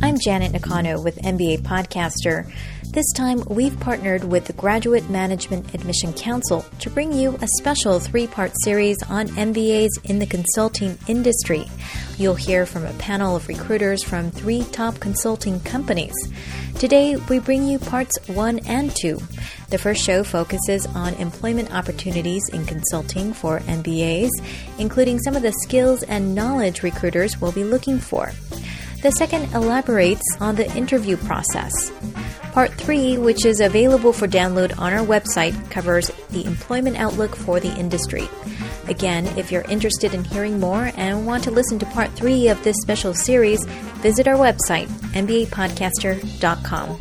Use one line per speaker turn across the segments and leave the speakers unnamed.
I'm Janet Nakano with MBA Podcaster. This time, we've partnered with the Graduate Management Admission Council to bring you a special three part series on MBAs in the consulting industry. You'll hear from a panel of recruiters from three top consulting companies. Today, we bring you parts one and two. The first show focuses on employment opportunities in consulting for MBAs, including some of the skills and knowledge recruiters will be looking for. The second elaborates on the interview process. Part 3, which is available for download on our website, covers the employment outlook for the industry. Again, if you're interested in hearing more and want to listen to Part 3 of this special series, visit our website, mbapodcaster.com.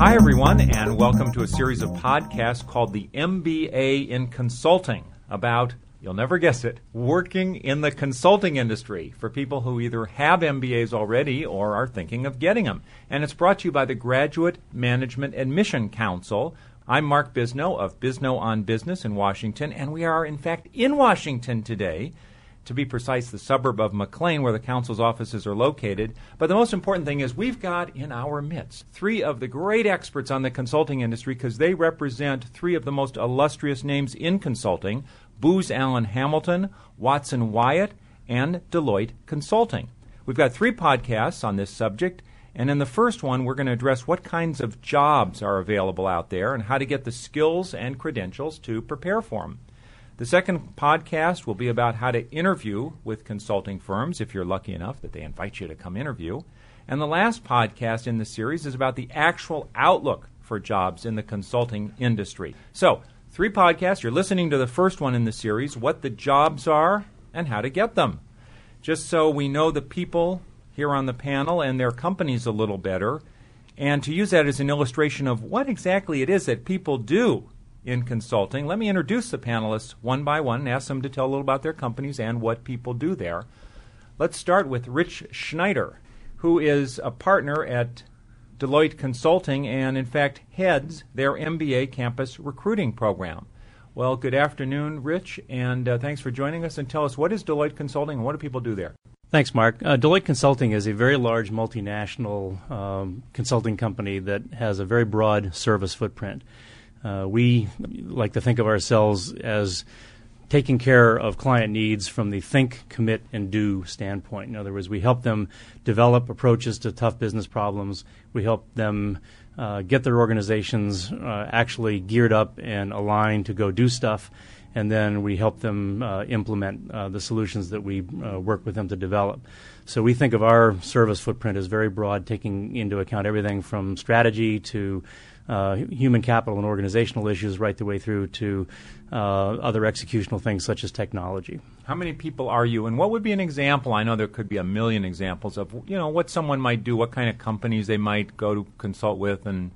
Hi, everyone, and welcome to a series of podcasts called the MBA in Consulting about You'll never guess it. Working in the consulting industry for people who either have MBAs already or are thinking of getting them. And it's brought to you by the Graduate Management Admission Council. I'm Mark Bisnow of Bisnow on Business in Washington, and we are, in fact, in Washington today. To be precise, the suburb of McLean, where the council's offices are located. But the most important thing is we've got in our midst three of the great experts on the consulting industry because they represent three of the most illustrious names in consulting Booz Allen Hamilton, Watson Wyatt, and Deloitte Consulting. We've got three podcasts on this subject, and in the first one, we're going to address what kinds of jobs are available out there and how to get the skills and credentials to prepare for them. The second podcast will be about how to interview with consulting firms if you're lucky enough that they invite you to come interview. And the last podcast in the series is about the actual outlook for jobs in the consulting industry. So, Three podcasts. You're listening to the first one in the series what the jobs are and how to get them. Just so we know the people here on the panel and their companies a little better, and to use that as an illustration of what exactly it is that people do in consulting, let me introduce the panelists one by one and ask them to tell a little about their companies and what people do there. Let's start with Rich Schneider, who is a partner at Deloitte Consulting and, in fact, heads their MBA campus recruiting program. Well, good afternoon, Rich, and uh, thanks for joining us. And tell us what is Deloitte Consulting and what do people do there?
Thanks, Mark. Uh, Deloitte Consulting is a very large multinational um, consulting company that has a very broad service footprint. Uh, we like to think of ourselves as taking care of client needs from the think, commit, and do standpoint. In other words, we help them develop approaches to tough business problems. We help them uh, get their organizations uh, actually geared up and aligned to go do stuff. And then we help them uh, implement uh, the solutions that we uh, work with them to develop. So we think of our service footprint as very broad, taking into account everything from strategy to uh, human capital and organizational issues right the way through to uh, other executional things such as technology.
How many people are you, and what would be an example? I know there could be a million examples of you know what someone might do, what kind of companies they might go to consult with, and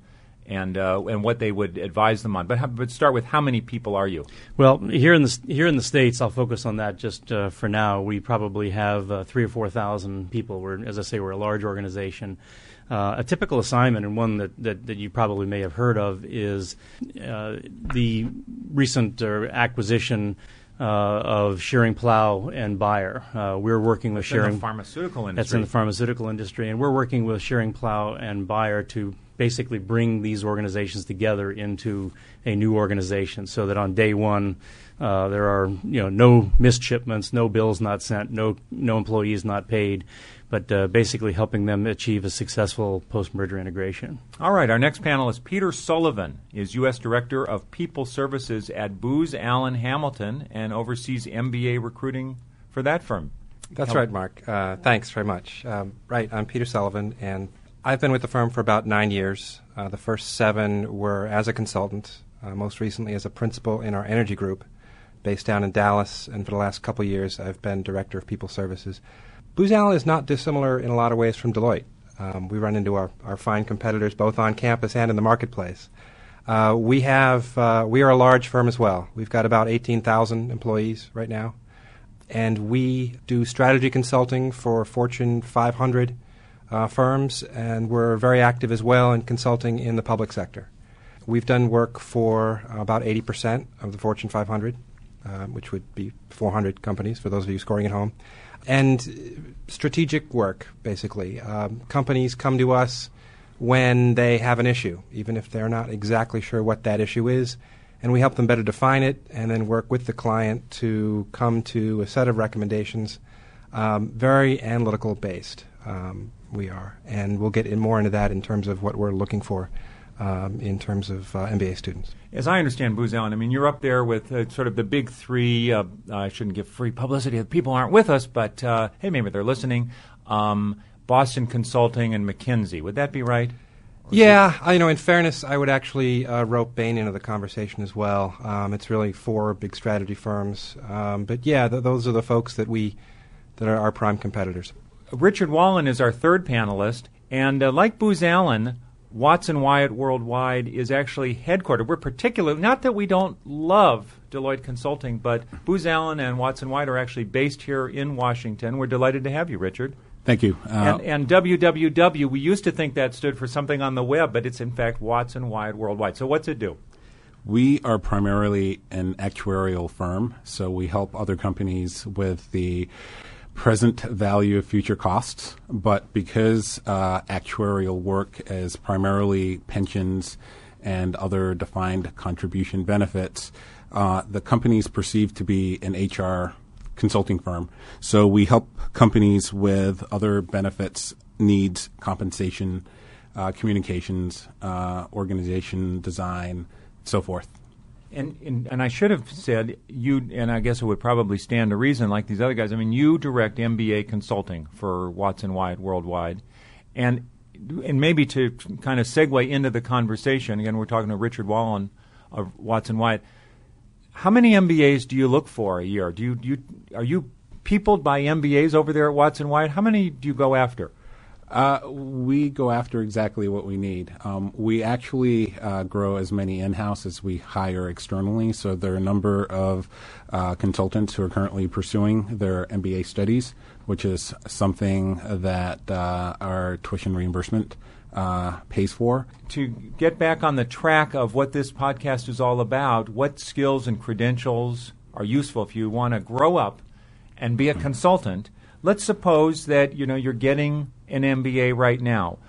and uh, and what they would advise them on. But, how, but start with how many people are you?
Well, here in the here in the states, I'll focus on that just uh, for now. We probably have uh, three or four thousand people. We're, as I say, we're a large organization. Uh, a typical assignment, and one that, that, that, you probably may have heard of, is uh, the recent uh, acquisition uh, of Schering-Plough and Bayer. Uh, we're working with
that's
Schering.
In the pharmaceutical industry.
That's in the pharmaceutical industry, and we're working with Schering-Plough and Bayer to basically bring these organizations together into a new organization, so that on day one. Uh, there are you know no missed shipments, no bills not sent, no no employees not paid but uh, basically helping them achieve a successful post-merger integration.
All right, our next panelist, Peter Sullivan, is U.S. Director of People Services at Booz Allen Hamilton and oversees MBA recruiting for that firm.
That's right, Mark. Uh, thanks very much. Um, right, I'm Peter Sullivan, and I've been with the firm for about nine years. Uh, the first seven were as a consultant, uh, most recently as a principal in our energy group based down in Dallas, and for the last couple years I've been Director of People Services. Booz Allen is not dissimilar in a lot of ways from Deloitte. Um, we run into our, our fine competitors both on campus and in the marketplace. Uh, we have uh, we are a large firm as well. We've got about 18,000 employees right now, and we do strategy consulting for Fortune 500 uh, firms, and we're very active as well in consulting in the public sector. We've done work for about 80% of the Fortune 500, uh, which would be 400 companies for those of you scoring at home, and strategic work, basically. Um, companies come to us when they have an issue, even if they're not exactly sure what that issue is, and we help them better define it and then work with the client to come to a set of recommendations, um, very analytical based. Um, we are, and we'll get in more into that in terms of what we're looking for um, in terms of uh, MBA students.
As I understand, Booz Allen, I mean, you're up there with uh, sort of the big three. Uh, I shouldn't give free publicity. People aren't with us, but uh, hey, maybe they're listening. Um, Boston Consulting and McKinsey. Would that be right?
Or yeah, I, you know, in fairness, I would actually uh, rope Bain into the conversation as well. Um, it's really four big strategy firms, um, but yeah, th- those are the folks that we that are our prime competitors.
Richard Wallen is our third panelist, and uh, like Booz Allen, Watson Wyatt Worldwide is actually headquartered. We're particular, not that we don't love Deloitte Consulting, but Booz Allen and Watson Wyatt are actually based here in Washington. We're delighted to have you, Richard.
Thank you.
Uh, and, and, www, we used to think that stood for something on the web, but it's in fact Watson Wyatt Worldwide. So what's it do?
We are primarily an actuarial firm, so we help other companies with the present value of future costs, but because uh, actuarial work is primarily pensions and other defined contribution benefits, uh, the company is perceived to be an HR consulting firm. So we help companies with other benefits, needs, compensation, uh, communications, uh, organization design, so forth.
And, and, and I should have said you, and I guess it would probably stand to reason, like these other guys. I mean, you direct MBA consulting for Watson Wyatt worldwide, and and maybe to kind of segue into the conversation. Again, we're talking to Richard Wallen of Watson Wyatt. How many MBAs do you look for a year? Do you, do you are you peopled by MBAs over there at Watson Wyatt? How many do you go after?
Uh, we go after exactly what we need. Um, we actually uh, grow as many in house as we hire externally. So there are a number of uh, consultants who are currently pursuing their MBA studies, which is something that uh, our tuition reimbursement uh, pays for.
To get back on the track of what this podcast is all about, what skills and credentials are useful if you want to grow up and be a consultant? Let's suppose that you know you're getting an MBA right now.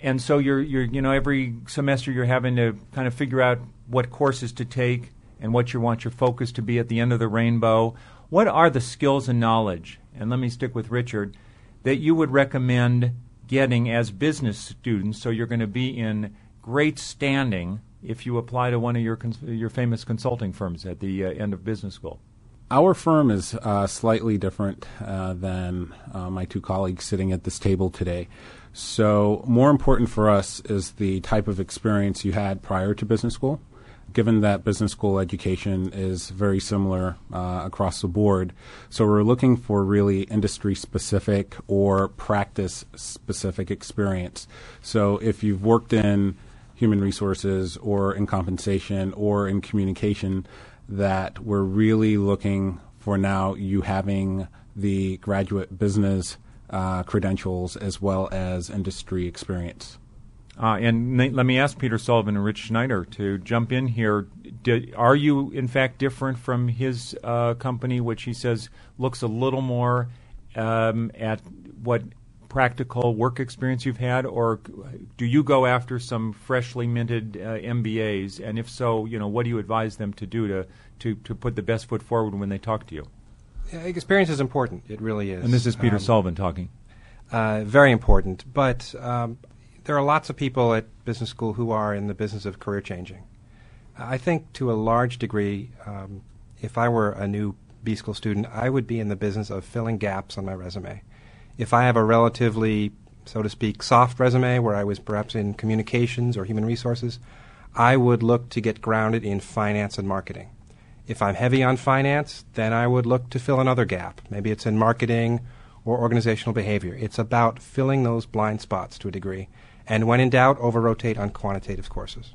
And so you're, you're, you know, every semester you're having to kind of figure out what courses to take and what you want your focus to be at the end of the rainbow. What are the skills and knowledge, and let me stick with Richard, that you would recommend getting as business students so you're going to be in great standing if you apply to one of your, cons- your famous consulting firms at the uh, end of business school?
Our firm is uh, slightly different uh, than uh, my two colleagues sitting at this table today. So, more important for us is the type of experience you had prior to business school. Given that business school education is very similar uh, across the board, so we're looking for really industry specific or practice specific experience. So, if you've worked in human resources or in compensation or in communication, that we're really looking for now you having the graduate business uh, credentials as well as industry experience.
Uh, and na- let me ask Peter Sullivan and Rich Schneider to jump in here. Are you, in fact, different from his uh, company, which he says looks a little more um, at what practical work experience you've had, or do you go after some freshly minted uh, MBAs? And if so, you know, what do you advise them to do to, to, to put the best foot forward when they talk to you?
Yeah, experience is important. It really is.
And this is Peter um, Sullivan talking.
Uh, very important. But um, there are lots of people at business school who are in the business of career changing. I think to a large degree, um, if I were a new B school student, I would be in the business of filling gaps on my resume if I have a relatively, so to speak, soft resume where I was perhaps in communications or human resources, I would look to get grounded in finance and marketing. If I'm heavy on finance, then I would look to fill another gap. Maybe it's in marketing or organizational behavior. It's about filling those blind spots to a degree. And when in doubt, over rotate on quantitative courses.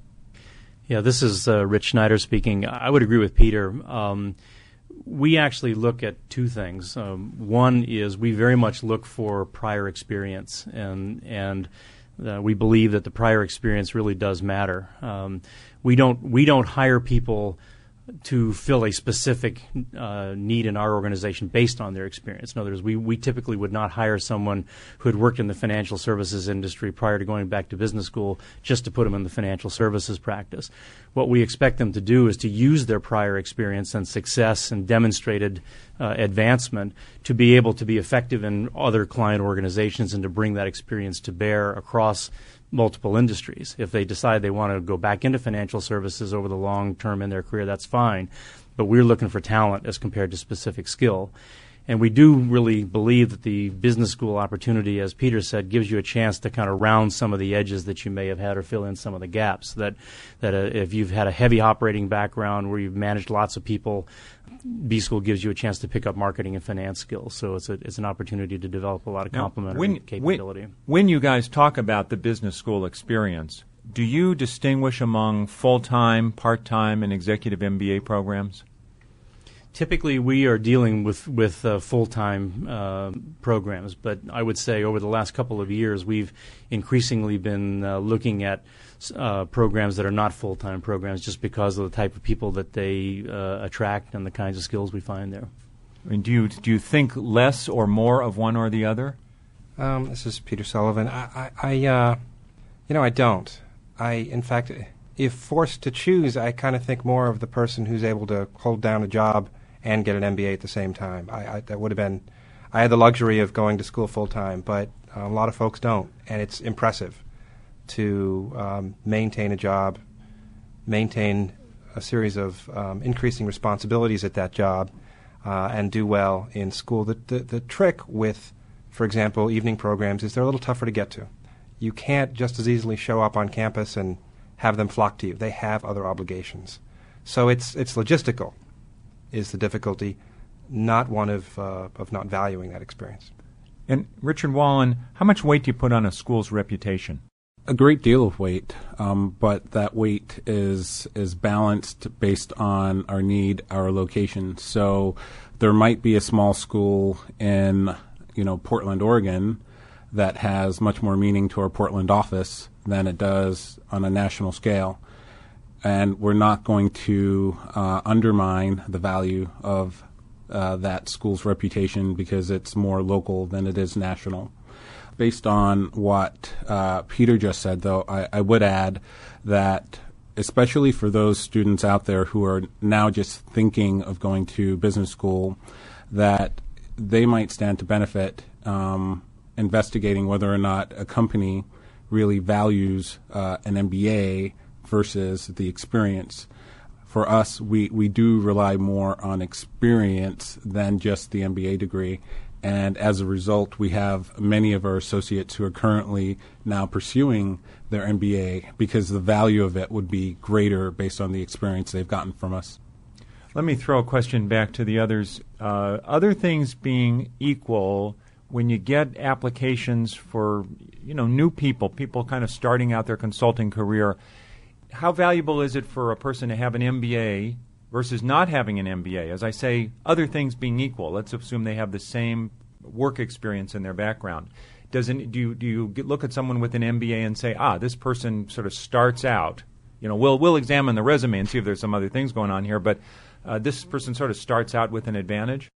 Yeah, this is uh, Rich Schneider speaking. I would agree with Peter. Um, we actually look at two things. Um, one is we very much look for prior experience, and and uh, we believe that the prior experience really does matter. Um, we don't we don't hire people to fill a specific uh, need in our organization based on their experience. In other words, we, we typically would not hire someone who had worked in the financial services industry prior to going back to business school just to put them in the financial services practice. What we expect them to do is to use their prior experience and success and demonstrated uh, advancement to be able to be effective in other client organizations and to bring that experience to bear across multiple industries. If they decide they want to go back into financial services over the long term in their career, that's fine. But we're looking for talent as compared to specific skill. And we do really believe that the business school opportunity, as Peter said, gives you a chance to kind of round some of the edges that you may have had or fill in some of the gaps. That, that uh, if you've had a heavy operating background where you've managed lots of people, B School gives you a chance to pick up marketing and finance skills. So it's a, it's an opportunity to develop a lot of complementary when, capability.
When, when you guys talk about the business school experience, do you distinguish among full time, part time, and executive MBA programs?
Typically, we are dealing with with uh, full time uh, programs, but I would say over the last couple of years, we've increasingly been uh, looking at uh, programs that are not full time programs just because of the type of people that they uh, attract and the kinds of skills we find there.
I mean, do you do you think less or more of one or the other?
Um, this is Peter Sullivan. I, I, I uh, you know, I don't. I, in fact, if forced to choose, I kind of think more of the person who's able to hold down a job and get an MBA at the same time. I, I that would have been. I had the luxury of going to school full time, but a lot of folks don't, and it's impressive to um, maintain a job, maintain a series of um, increasing responsibilities at that job, uh, and do well in school. The, the, the trick with, for example, evening programs is they're a little tougher to get to. You can't just as easily show up on campus and have them flock to you. They have other obligations. So it's, it's logistical, is the difficulty, not one of, uh, of not valuing that experience.
And Richard Wallen, how much weight do you put on a school's reputation?
A great deal of weight, um, but that weight is is balanced based on our need, our location. So there might be a small school in you know Portland, Oregon, that has much more meaning to our Portland office than it does on a national scale, and we're not going to uh, undermine the value of uh, that school's reputation because it's more local than it is national based on what uh, Peter just said, though, I, I, would add that, especially for those students out there who are now just thinking of going to business school, that they might stand to benefit um, investigating whether or not a company really values uh, an MBA versus the experience. For us, we, we do rely more on experience than just the MBA degree and as a result, we have many of our associates who are currently now pursuing their MBA because the value of it would be greater based on the experience they've gotten from us.
Let me throw a question back to the others. Uh, other things being equal, when you get applications for you know new people, people kind of starting out their consulting career, how valuable is it for a person to have an MBA versus not having an MBA. As I say, other things being equal, let's assume they have the same work experience in their background. Doesn't do you, do you look at someone with an MBA and say, ah, this person sort of starts out? You know, we'll we'll examine the resume and see if there's some other things going on here, but uh, this person sort of starts out with an advantage.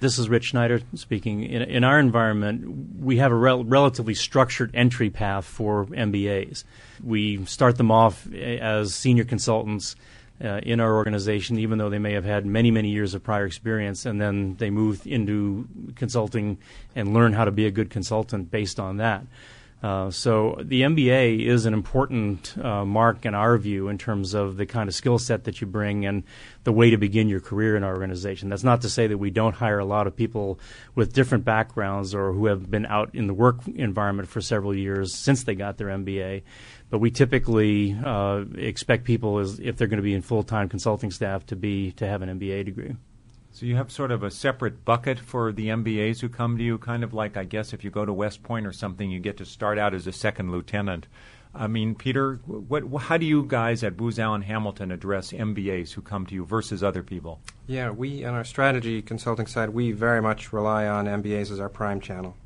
This is Rich Schneider speaking. In, in our environment, we have a rel- relatively structured entry path for MBAs. We start them off as senior consultants uh, in our organization, even though they may have had many, many years of prior experience, and then they move into consulting and learn how to be a good consultant based on that. Uh, so the MBA is an important uh, mark in our view in terms of the kind of skill set that you bring and the way to begin your career in our organization. That's not to say that we don't hire a lot of people with different backgrounds or who have been out in the work environment for several years since they got their MBA. But we typically uh, expect people, as, if they're going to be in full-time consulting staff, to be to have an MBA degree.
So you have sort of a separate bucket for the MBAs who come to you, kind of like I guess if you go to West Point or something, you get to start out as a second lieutenant. I mean, Peter, what, how do you guys at Booz Allen Hamilton address MBAs who come to you versus other people?
Yeah, we on our strategy consulting side, we very much rely on MBAs as our prime channel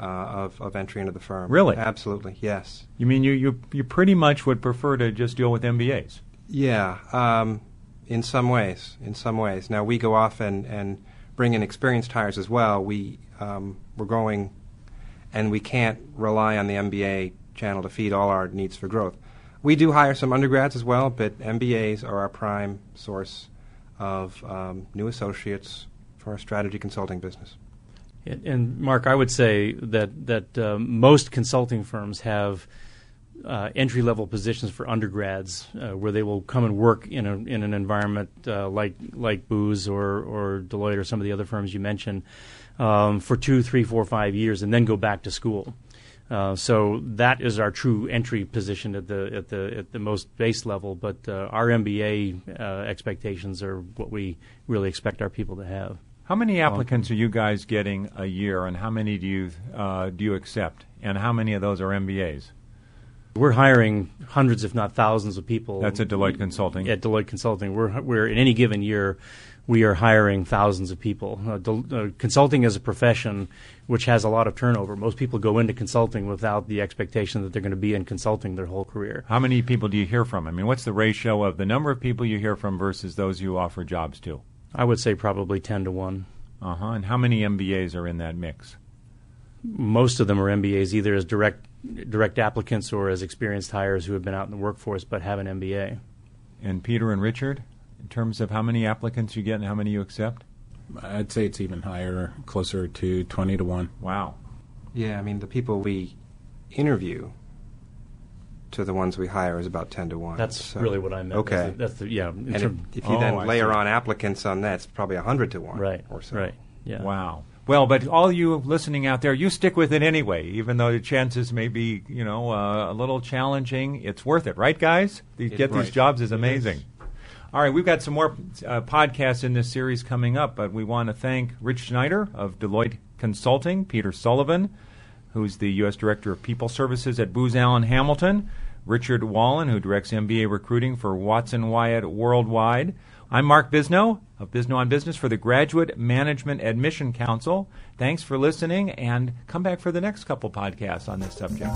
uh, of, of entry into the firm.
Really?
Absolutely, yes.
You mean you, you, you pretty much would prefer to just deal with MBAs?
Yeah. Um, in some ways. In some ways. Now we go off and, and bring in experienced hires as well. We um, we're growing, and we can't rely on the MBA channel to feed all our needs for growth. We do hire some undergrads as well, but MBAs are our prime source of um, new associates for our strategy consulting business.
And Mark, I would say that that um, most consulting firms have uh, entry level positions for undergrads, uh, where they will come and work in a in an environment uh, like like Booz or or Deloitte or some of the other firms you mentioned um, for two, three, four, five years, and then go back to school. Uh, so that is our true entry position at the at the at the most base level. But uh, our MBA uh, expectations are what we really expect our people to have.
How many applicants are you guys getting a year, and how many do you uh, do you accept, and how many of those are MBAs?
We're hiring hundreds, if not thousands, of people.
That's at Deloitte Consulting.
At Deloitte Consulting, we're we're in any given year, we are hiring thousands of people. Uh, del- uh, consulting is a profession which has a lot of turnover. Most people go into consulting without the expectation that they're going to be in consulting their whole career.
How many people do you hear from? I mean, what's the ratio of the number of people you hear from versus those you offer jobs to?
I would say probably ten to one.
Uh huh. And how many MBAs are in that mix?
Most of them are MBAs, either as direct direct applicants or as experienced hires who have been out in the workforce but have an MBA.
And Peter and Richard, in terms of how many applicants you get and how many you accept?
I'd say it's even higher, closer to 20 to 1.
Wow.
Yeah, I mean, the people we interview to the ones we hire is about 10 to 1.
That's
So-
really what I meant.
Okay.
That's the, that's the yeah.
and if,
term-
if you
Oh,
then
I
layer
see.
on applicants on that, it's probably 100 to 1
right.
or so.
Right. Yeah.
Wow. Well, but all you listening out there, you stick with it anyway, even though the chances may be, you know, uh, a little challenging. It's worth it, right, guys? To
It-
get these jobs is amazing. All right, we've got some more uh, podcasts in this series coming up, but we want to thank Rich Schneider of Deloitte Consulting, Peter Sullivan, who's the U.S. Director of People Services at Booz Allen Hamilton, Richard Wallen, who directs MBA recruiting for Watson Wyatt Worldwide. I'm Mark Bisnow of Bisnow on Business for the Graduate Management Admission Council. Thanks for listening, and come back for the next couple podcasts on this subject.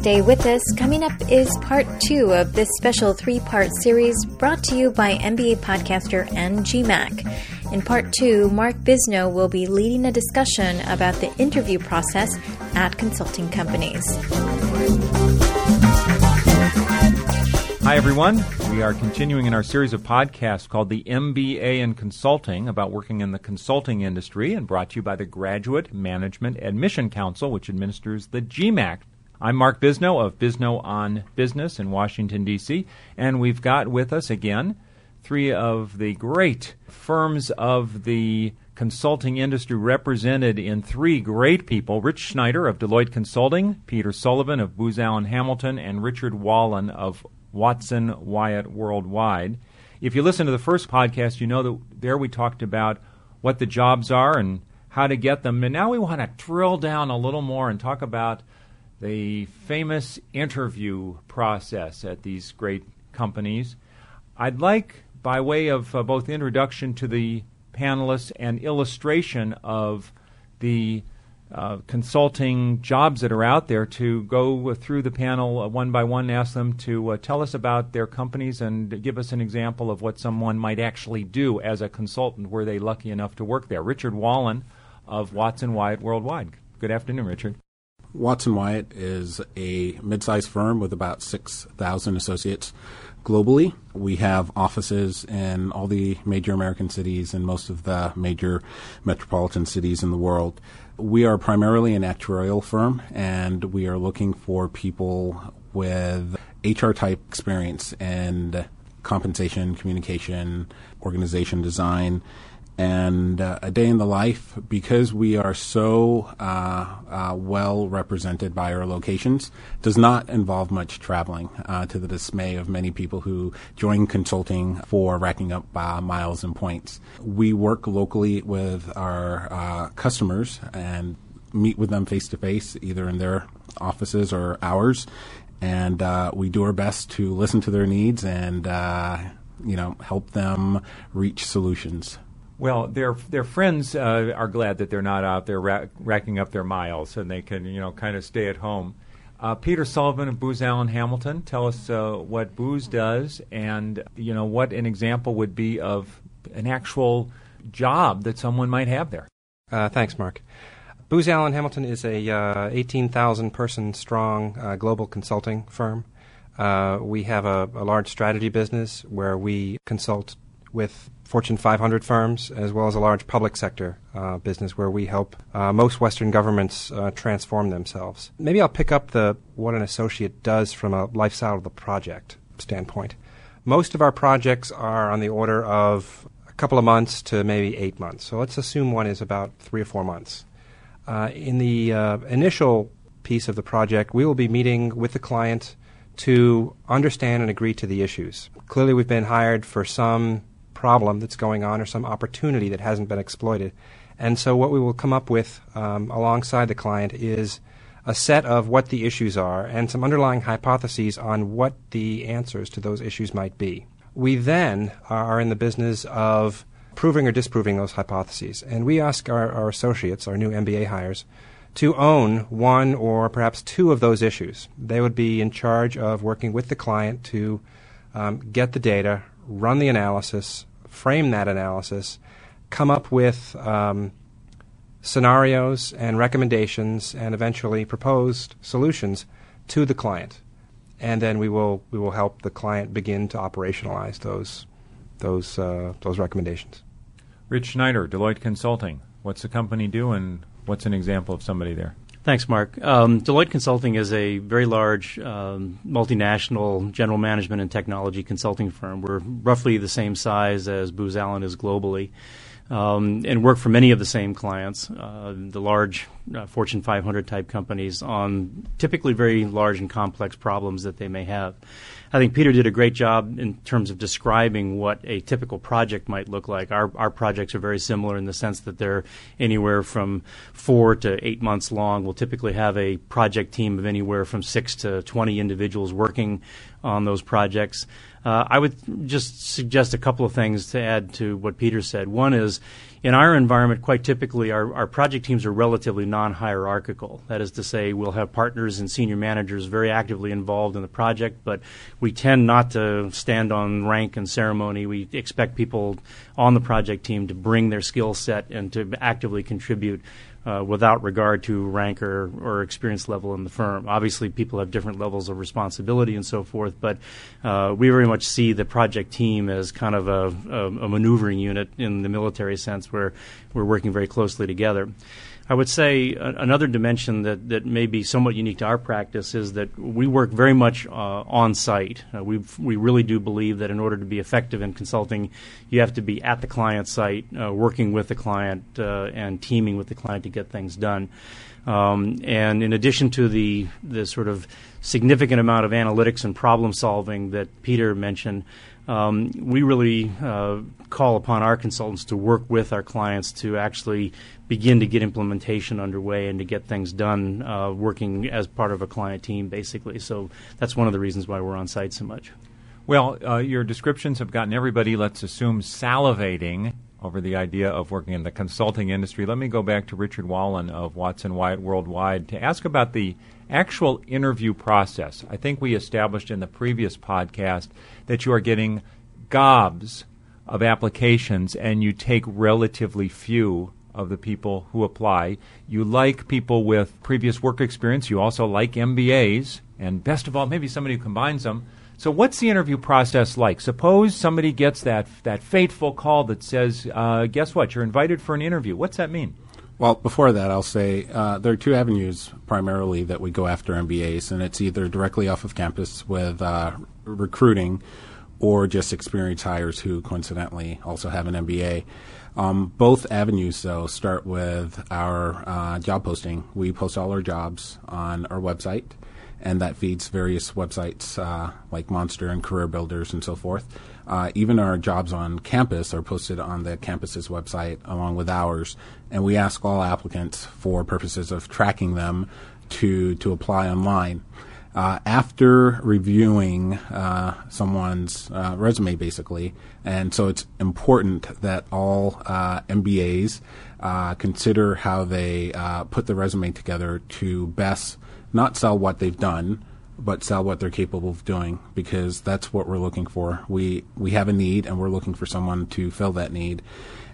Stay with us. Coming up is part two of this special three part series brought to you by MBA podcaster and GMAC. In part two, Mark Bisnow will be leading a discussion about the interview process at consulting companies.
Hi, everyone. We are continuing in our series of podcasts called the MBA in Consulting about working in the consulting industry and brought to you by the Graduate Management Admission Council, which administers the GMAT. I'm Mark Bisnow of Bisnow on Business in Washington, D.C., and we've got with us again three of the great firms of the consulting industry represented in three great people Rich Schneider of Deloitte Consulting, Peter Sullivan of Booz Allen Hamilton, and Richard Wallen of Watson Wyatt Worldwide. If you listen to the first podcast, you know that there we talked about what the jobs are and how to get them. And now we want to drill down a little more and talk about the famous interview process at these great companies. I'd like, by way of uh, both introduction to the panelists and illustration of the uh, consulting jobs that are out there, to go through the panel uh, one by one, and ask them to uh, tell us about their companies and give us an example of what someone might actually do as a consultant were they lucky enough to work there. Richard Wallen of Watson Wyatt Worldwide. Good afternoon, Richard.
Watson Wyatt is a mid sized firm with about 6,000 associates globally. We have offices in all the major American cities and most of the major metropolitan cities in the world. We are primarily an actuarial firm, and we are looking for people with HR type experience and compensation, communication, organization design, and uh, a day in the life because we are so uh, uh, well represented by our locations does not involve much traveling uh, to the dismay of many people who join consulting for racking up uh, miles and points. We work locally with our uh, customers and meet with them face to face either in their offices or ours and we do our best to listen to their needs and you know help them reach solutions
well, their their friends uh, are glad that they're not out there ra- racking up their miles, and they can you know kind of stay at home. Uh, Peter Sullivan of Booz Allen Hamilton, tell us uh, what Booz does, and you know what an example would be of an actual job that someone might have there.
Uh, thanks, Mark. Booz Allen Hamilton is a uh, 18,000 person strong uh, global consulting firm. We have a, a large strategy business where we consult with Fortune 500 firms, as well as a large public sector uh, business where we help uh, most Western governments uh, transform themselves. Maybe I'll pick up the what an associate does from a lifestyle of the project standpoint. Most of our projects are on the order of a couple of months to maybe eight months. So let's assume one is about three or four months. Uh, in the uh, initial piece of the project, we will be meeting with the client to understand and agree to the issues. Clearly, we've been hired for some problem that's going on or some opportunity that hasn't been exploited. And so, what we will come up with um, alongside the client is a set of what the issues are and some underlying hypotheses on what the answers to those issues might be. We then are in the business of proving or disproving those hypotheses. And we ask our, our associates, our new MBA hires, to own one or perhaps two of those issues. They would be in charge of working with the client to um, get the data, run the analysis, frame that analysis, come up with um, scenarios and recommendations, and eventually proposed solutions to the client. And then we will we will help the client begin to operationalize those those uh, those recommendations.
Rich Schneider, Deloitte Consulting. What's the company do, and what's an example of somebody there?
Thanks, Mark. Um, Deloitte Consulting is a very large um, multinational general management and technology consulting firm. We're roughly the same size as Booz Allen is globally. Um, and work for many of the same clients, uh, the large uh, Fortune 500 type companies, on typically very large and complex problems that they may have. I think Peter did a great job in terms of describing what a typical project might look like. Our, our projects are very similar in the sense that they're anywhere from four to eight months long. We'll typically have a project team of anywhere from six to 20 individuals working on those projects. Uh, I would just suggest a couple of things to add to what Peter said. One is, in our environment, quite typically, our, our project teams are relatively non hierarchical. That is to say, we'll have partners and senior managers very actively involved in the project, but we tend not to stand on rank and ceremony. We expect people on the project team to bring their skill set and to actively contribute uh, without regard to rank or, or experience level in the firm. Obviously, people have different levels of responsibility and so forth, but uh, we very much see the project team as kind of a, a, a maneuvering unit in the military sense where we're working very closely together. I would say another dimension that, that may be somewhat unique to our practice is that we work very much uh, on site. Uh, we we really do believe that in order to be effective in consulting, you have to be at the client site, uh, working with the client uh, and teaming with the client to get things done. Um, and in addition to the the sort of significant amount of analytics and problem solving that Peter mentioned, um, we really uh, call upon our consultants to work with our clients to actually begin to get implementation underway and to get things done uh, working as part of a client team, basically. So that's one of the reasons why we're on site so much.
Well, uh, your descriptions have gotten everybody, let's assume, salivating over the idea of working in the consulting industry. Let me go back to Richard Wallen of Watson Wyatt Worldwide to ask about the actual interview process. I think we established in the previous podcast that you are getting gobs of applications and you take relatively few of the people who apply. You like people with previous work experience. You also like MBAs. And best of all, maybe somebody who combines them. So, what's the interview process like? Suppose somebody gets that, that fateful call that says, uh, guess what, you're invited for an interview. What's that mean?
Well, before that, I'll say uh, there are two avenues primarily that we go after MBAs, and it's either directly off of campus with uh, recruiting or just experienced hires who coincidentally also have an MBA. Um, both avenues, though, start with our uh, job posting. We post all our jobs on our website, and that feeds various websites uh, like Monster and Career Builders and so forth. Uh, even our jobs on campus are posted on the campus's website along with ours, and we ask all applicants for purposes of tracking them to to apply online. Uh, after reviewing uh, someone's uh, resume, basically, and so it's important that all uh, MBAs uh, consider how they uh, put the resume together to best not sell what they've done, but sell what they're capable of doing because that's what we're looking for. We we have a need and we're looking for someone to fill that need.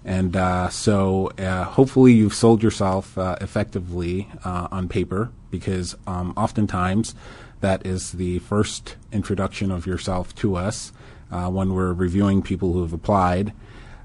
And uh, so uh, hopefully you've sold yourself uh, effectively uh, on paper because um, oftentimes that is the first introduction of yourself to us uh, when we're reviewing people who have applied.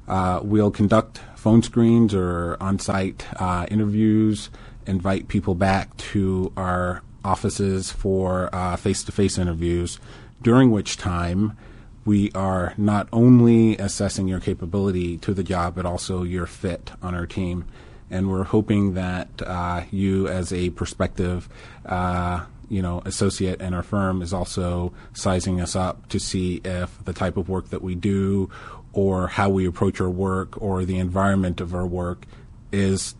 Uh, we'll conduct phone screens or on site interviews, invite people back to our offices for face to face interviews, during which time we are not only assessing your capability to the job, but also your fit on our team. And we're hoping that uh, you, as a prospective, uh, you know, associate in our firm, is also sizing us up to see if the type of work that we do, or how we approach our work, or the environment of our work, is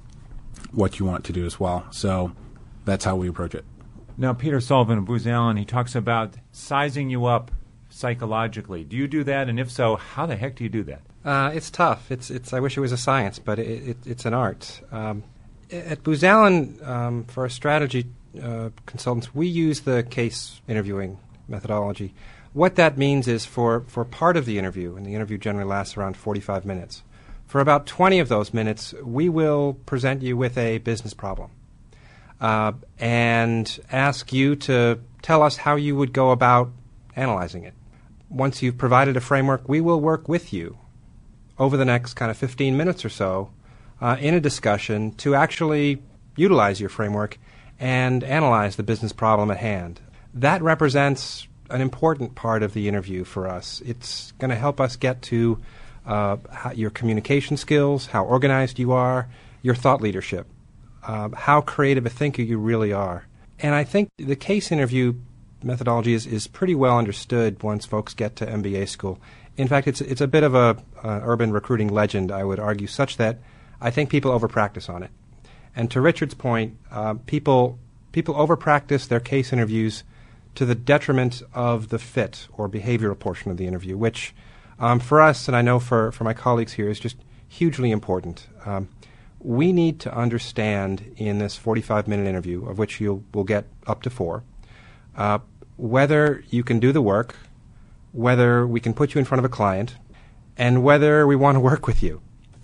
what you want to do as well. So that's how we approach it.
Now, Peter Sullivan of Booz Allen, he talks about sizing you up psychologically. Do you do that? And if so, how the heck do you do that?
Uh, it's tough. It's, it's, I wish it was a science, but it, it, it's an art. Um, at Booz Allen, um, for our strategy uh, consultants, we use the case interviewing methodology. What that means is for, for part of the interview, and the interview generally lasts around 45 minutes, for about 20 of those minutes, we will present you with a business problem uh, and ask you to tell us how you would go about analyzing it once you've provided a framework, we will work with you over the next kind of 15 minutes or so uh, in a discussion to actually utilize your framework and analyze the business problem at hand. That represents an important part of the interview for us. It's going to help us get to uh, your communication skills, how organized you are, your thought leadership, uh, how creative a thinker you really are. And I think the case interview methodology is, is pretty well understood once folks get to MBA school. In fact, it's it's a bit of a uh, urban recruiting legend, I would argue, such that I think people overpractice on it. And to Richard's point, uh, people people overpractice their case interviews to the detriment of the fit or behavioral portion of the interview, which um, for us, and I know for, for my colleagues here, is just hugely important. Um, we need to understand in this 45 minute interview, of which you will get up to four, uh, whether you can do the work, whether we can put you in front of a client, and whether we want to work with you.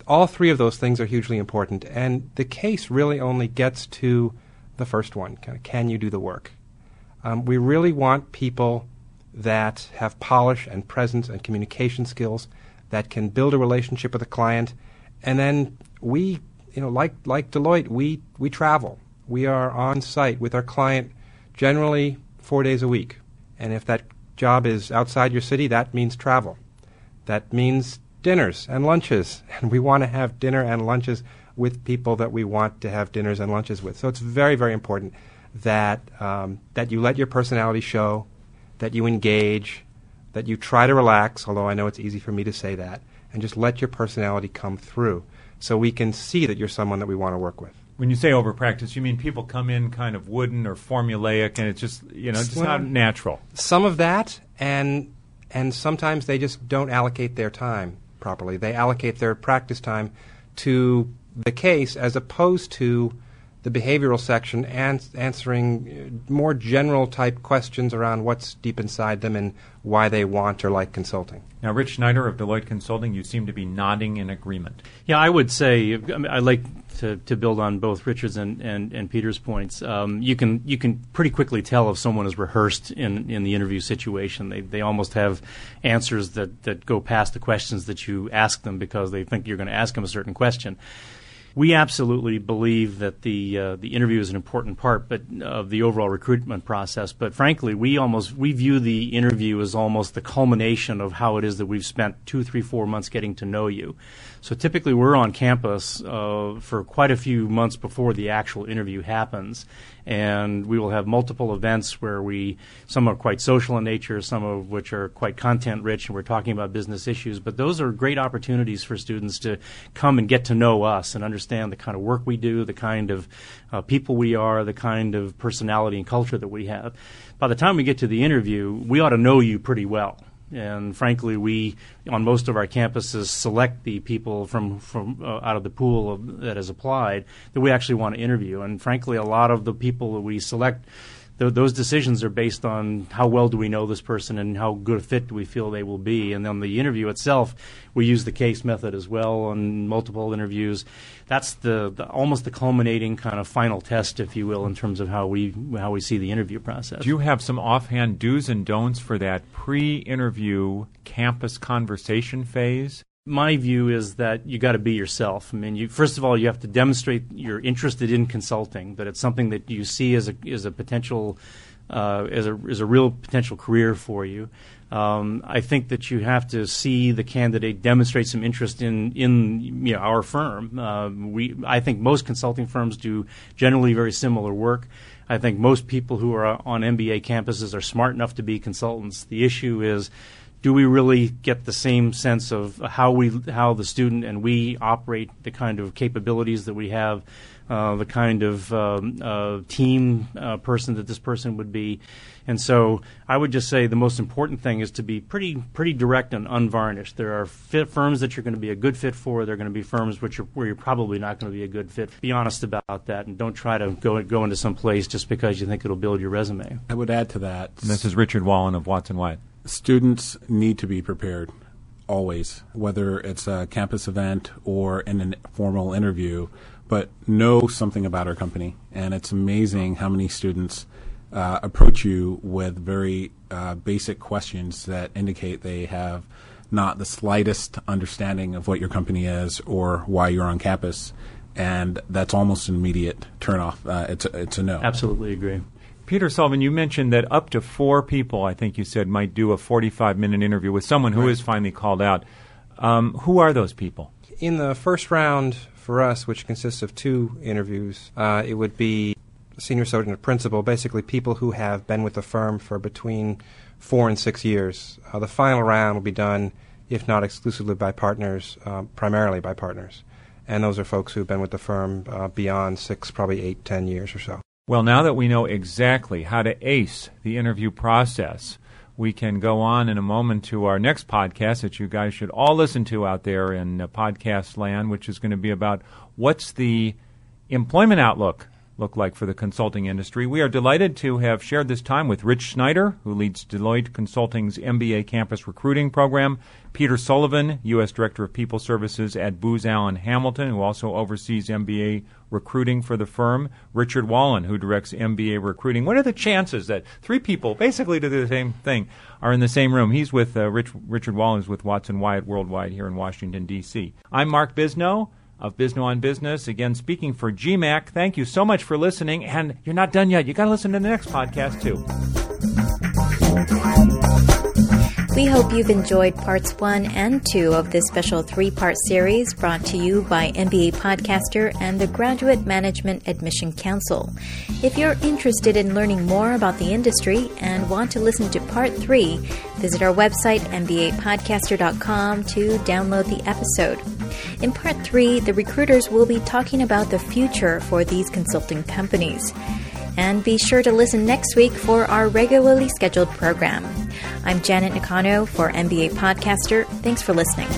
All three of those things are hugely important, and the case really only gets to the first one kind of, can you do the work? Um, we really want people that have polish and presence and communication skills that can build a relationship with a client, and then we, you know, like like Deloitte, we we travel. We are on site with our client generally four days a week. And if that job is outside your city, that means travel. That means dinners and lunches. And we want to have dinner and lunches with people that we want to have dinners and lunches with. So it's very, very important that, um, that you let your personality show, that you engage, that you try to relax, although I know it's easy for me to say that, and just let your personality come through so we can see that you're someone that we want to work with.
When you say over practice, you mean people come in kind of wooden or formulaic, and it's just you know just well, not natural.
Some of that, and and sometimes they just don't allocate their time properly. They allocate their practice time to the case as opposed to the behavioral section and answering more general type questions around what's deep inside them and why they want or like consulting.
Now, Rich Schneider of Deloitte Consulting, you seem to be nodding in agreement.
Yeah, I would say I, mean, I like to, to build on both Richard's and, and, and Peter's points. Um, you can you can pretty quickly tell if someone is rehearsed in, in the interview situation. They they almost have answers that, that go past the questions that you ask them because they think you're going to ask them a certain question we absolutely believe that the uh, the interview is an important part, but of the overall recruitment process. But frankly, we almost we view the interview as almost the culmination of how it is that we've spent two, three, four months getting to know you. So typically, we're on campus uh, for quite a few months before the actual interview happens, and we will have multiple events where we some are quite social in nature, some of which are quite content rich, and we're talking about business issues. But those are great opportunities for students to come and get to know us and understand the kind of work we do, the kind of uh, people we are, the kind of personality and culture that we have. By the time we get to the interview, we ought to know you pretty well and frankly, we on most of our campuses select the people from from uh, out of the pool of, that has applied that we actually want to interview. And frankly, a lot of the people that we select th- those decisions are based on how well do we know this person and how good a fit do we feel they will be. And then the interview itself, we use the case method as well on multiple interviews. That's the, the almost the culminating kind of final test, if you will, in terms of how we how we see the interview process.
Do you have some offhand do's and don'ts for that pre-interview campus conversation phase?
My view is that you got to be yourself. I mean, you, first of all, you have to demonstrate you're interested in consulting, that it's something that you see as a as a potential uh, as a as a real potential career for you. Um, I think that you have to see the candidate demonstrate some interest in in you know, our firm. Uh, we I think most consulting firms do generally very similar work. I think most people who are on MBA campuses are smart enough to be consultants. The issue is do we really get the same sense of how we how the student and we operate the kind of capabilities that we have uh, the kind of um, uh, team uh, person that this person would be? And so I would just say the most important thing is to be pretty pretty direct and unvarnished. There are fit firms that you're going to be a good fit for. There are going to be firms which are, where you're probably not going to be a good fit. Be honest about that and don't try to go go into some place just because you think it'll build your resume.
I would add to that
and this is Richard Wallen of Watson Wyatt
students need to be prepared always, whether it's a campus event or in a formal interview, but know something about our company. And it's amazing how many students uh, approach you with very uh, basic questions that indicate they have not the slightest understanding of what your company is or why you're on campus. And that's almost an immediate turnoff. Uh, it's, a, it's a no.
Absolutely agree.
Peter Sullivan, you mentioned that up to four people, I think you said, might do a 45 minute interview with someone who
right.
is finally called out. Um, who are those people?
In the first round for us, which consists of two interviews, uh, it would be senior associate principal, basically people who have been with the firm for between four and six years. Uh, the final round will be done, if not exclusively by partners, uh, primarily by partners. And those are folks who've been with the firm uh, beyond six, probably eight, ten years or so.
Well, now that we know exactly how to ace the interview process, we can go on in a moment to our next podcast that you guys should all listen to out there in uh, podcast land, which is going to be about what's the employment outlook look like for the consulting industry. We are delighted to have shared this time with Rich Schneider, who leads Deloitte Consulting's MBA campus recruiting program, Peter Sullivan, U.S. Director of People Services at Booz Allen Hamilton, who also oversees MBA recruiting for the firm, Richard Wallen, who directs MBA recruiting. What are the chances that three people basically do the same thing are in the same room? He's with uh, Rich, Richard Wallen, is with Watson Wyatt Worldwide here in Washington, D.C. I'm Mark Bisnow of Bisnow on Business. Again, speaking for GMAC, thank you so much for listening. And you're not done yet. You got to listen to the next podcast, too.
We hope you've enjoyed parts one and two of this special three part series brought to you by MBA Podcaster and the Graduate Management Admission Council. If you're interested in learning more about the industry and want to listen to part three, visit our website, mbapodcaster.com, to download the episode. In part three, the recruiters will be talking about the future for these consulting companies. And be sure to listen next week for our regularly scheduled program. I'm Janet Nakano for MBA Podcaster. Thanks for listening.